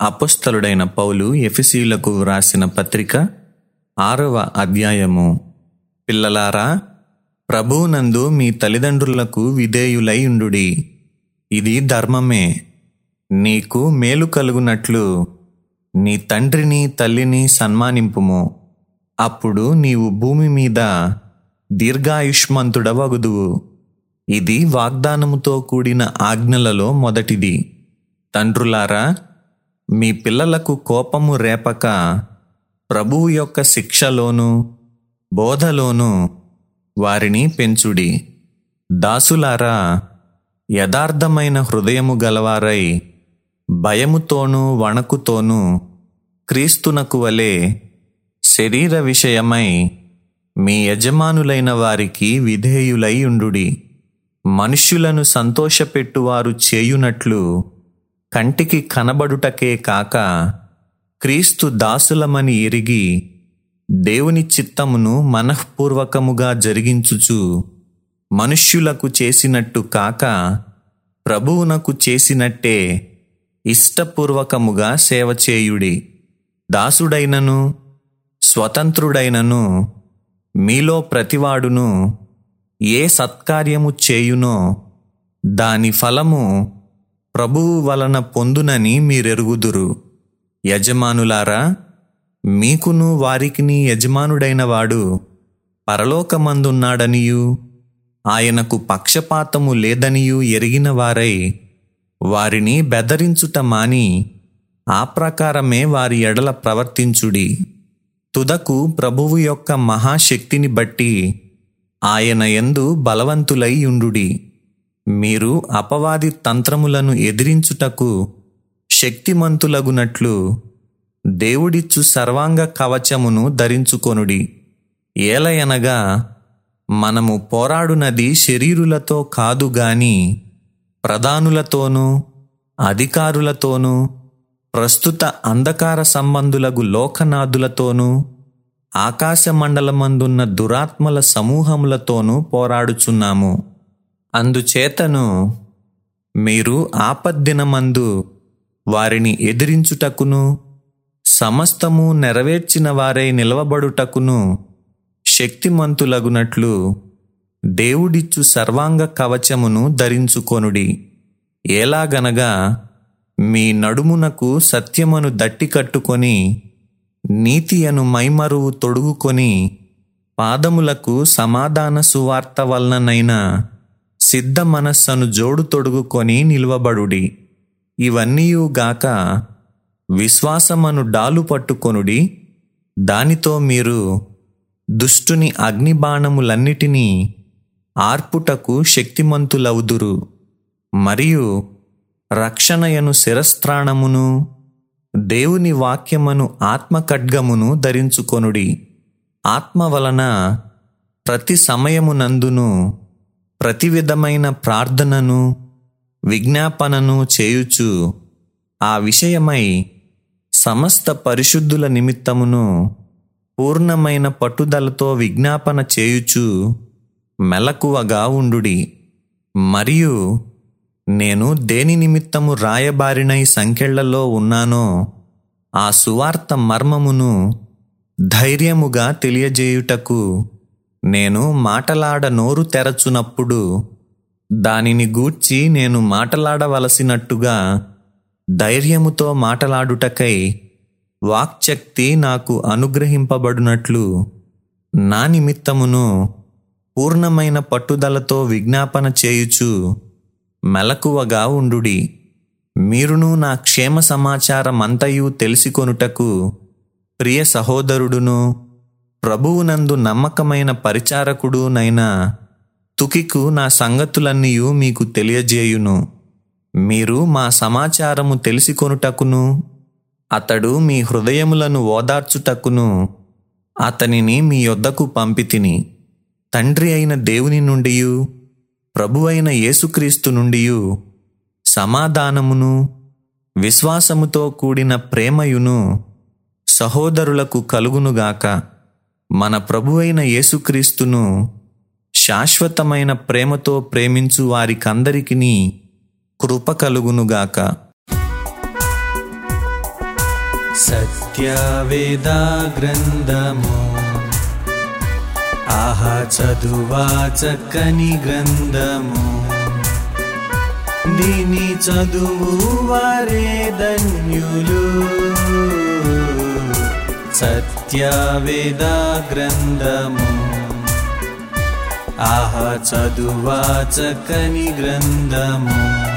అపుస్తలుడైన పౌలు ఎఫిసీలకు వ్రాసిన పత్రిక ఆరవ అధ్యాయము. పిల్లలారా ప్రభువునందు మీ తల్లిదండ్రులకు విధేయులై ఉండుడి. ఇది ధర్మమే. నీకు మేలు కలుగునట్లు నీ తండ్రిని తల్లిని సన్మానింపుము. అప్పుడు నీవు భూమి మీద దీర్ఘాయుష్మంతుడవగుదువు. ఇది వాగ్దానముతో కూడిన ఆజ్ఞలలో మొదటిది. తండ్రులారా మీ పిల్లలకు కోపము రేపక ప్రభువు యొక్క శిక్షలోనూ బోధలోనూ వారిని పెంచుడి. దాసులారా యథార్థమైన హృదయము గలవారై భయముతోనూ వణకుతోనూ క్రీస్తునకు వలె శరీర విషయమై మీ యజమానులైన వారికి విధేయులై ఉండుడి. మనుష్యులను సంతోషపెట్టువారు చేయునట్లు కంటికి కనబడుటకే కాక క్రీస్తు దాసులమని ఎరిగి దేవుని చిత్తమును మనఃపూర్వకముగా జరిగించుచు మనుష్యులకు చేసినట్టు కాక ప్రభువునకు చేసినట్టే ఇష్టపూర్వకముగా సేవ చేయుడి. దాసుడైనను స్వతంత్రుడైనను మీలో ప్రతివాడును ఏ సత్కార్యము చేయునో దాని ఫలము ప్రభువు వలన పొందునని మీరెరుగుదురు. యజమానులారా మీకును వారికిని యజమానుడైన వాడు పరలోకమందున్నాడనియు ఆయనకు పక్షపాతము లేదనియు ఎరిగిన వారై వారిని బెదరించుట మాని ఆ ప్రకారమే వారి ఎడల ప్రవర్తించుడి. తుదకు ప్రభువు యొక్క మహాశక్తిని బట్టి ఆయన ఎందు బలవంతులై ఉండుడి. మీరు అపవాది తంత్రములను ఎదిరించుటకు శక్తిమంతులగునట్లు దేవుడిచ్చు సర్వాంగ కవచమును ధరించుకొనుడి. ఏలయనగా మనము పోరాడునది శరీరులతో కాదు గాని ప్రధానులతోనూ అధికారులతోనూ ప్రస్తుత అంధకార సంబంధులగు లోకనాథులతోనూ ఆకాశమండలమందున్న దురాత్మల సమూహములతోనూ పోరాడుచున్నాము. అందుచేతను మీరు ఆపద్దినమందు వారిని ఎదిరించుటకును సమస్తము నెరవేర్చిన వారై నిలవబడుటకును శక్తిమంతులగునట్లు దేవుడిచ్చు సర్వాంగ కవచమును ధరించుకొనుడి. ఎలాగనగా మీ నడుమునకు సత్యమును దట్టి కట్టుకొని నీతి అను మైమరువు తొడుగుకొని పాదములకు సమాధాన సువార్త వలననైనా సిద్ధ మనస్సను జోడు తొడుగుకొని నిలువబడుడి. ఇవన్నీయుగాక విశ్వాసమను డాలు పట్టుకొనుడి. దానితో మీరు దుష్టుని అగ్నిబాణములన్నిటినీ ఆర్పుటకు శక్తిమంతులవుదురు. మరియు రక్షణయను శిరస్త్రాణమును దేవుని వాక్యమను ఆత్మఖడ్గమును ధరించుకొనుడి. ఆత్మ వలన ప్రతి సమయమునందును ప్రతి విధమైన ప్రార్థనను విజ్ఞాపనను చేయుచు ఆ విషయమై సమస్త పరిశుద్ధుల నిమిత్తమును పూర్ణమైన పట్టుదలతో విజ్ఞాపన చేయుచు మెలకువగా ఉండుడి. మరియు నేను దేని నిమిత్తము రాయబారినై సంఖ్యళ్ళలో ఉన్నానో ఆ సువార్త మర్మమును ధైర్యముగా తెలియజేయుటకు నేను మాటలాడ నోరు తెరచునప్పుడు దానిని గూర్చి నేను మాటలాడవలసినట్టుగా ధైర్యముతో మాటలాడుటకై వాక్శక్తి నాకు అనుగ్రహింపబడునట్లు నా నిమిత్తమును పూర్ణమైన పట్టుదలతో విజ్ఞాపన చేయుచు మెలకువగా ఉండుడి. మీరును నా క్షేమ సమాచారమంతయు తెలిసికొనుటకు ప్రియ సహోదరుడును ప్రభువునందు నమ్మకమైన పరిచారకుడునైనా తుకికు నా సంగతులన్నీయు మీకు తెలియజేయును. మీరు మా సమాచారము తెలిసికొనుటకును అతడు మీ హృదయములను ఓదార్చుటకును అతనిని మీ యొద్దకు పంపితిని. తండ్రి అయిన దేవుని నుండియు ప్రభువైన యేసుక్రీస్తు నుండియు సమాధానమును విశ్వాసముతో కూడిన ప్రేమయును సహోదరులకు కలుగునుగాక. మన ప్రభువైన యేసుక్రీస్తును శాశ్వతమైన ప్రేమతో ప్రేమించు వారికందరికీ కృప కలుగునుగాక. సత్యవేదా గ్రంథము ఆహా చదువా చక్కని గ్రంథము దీని చదువు వారే ధన్యులు. सत्यावेदाग्रन्थम्। आह चदुवाचकनिग्रन्थम्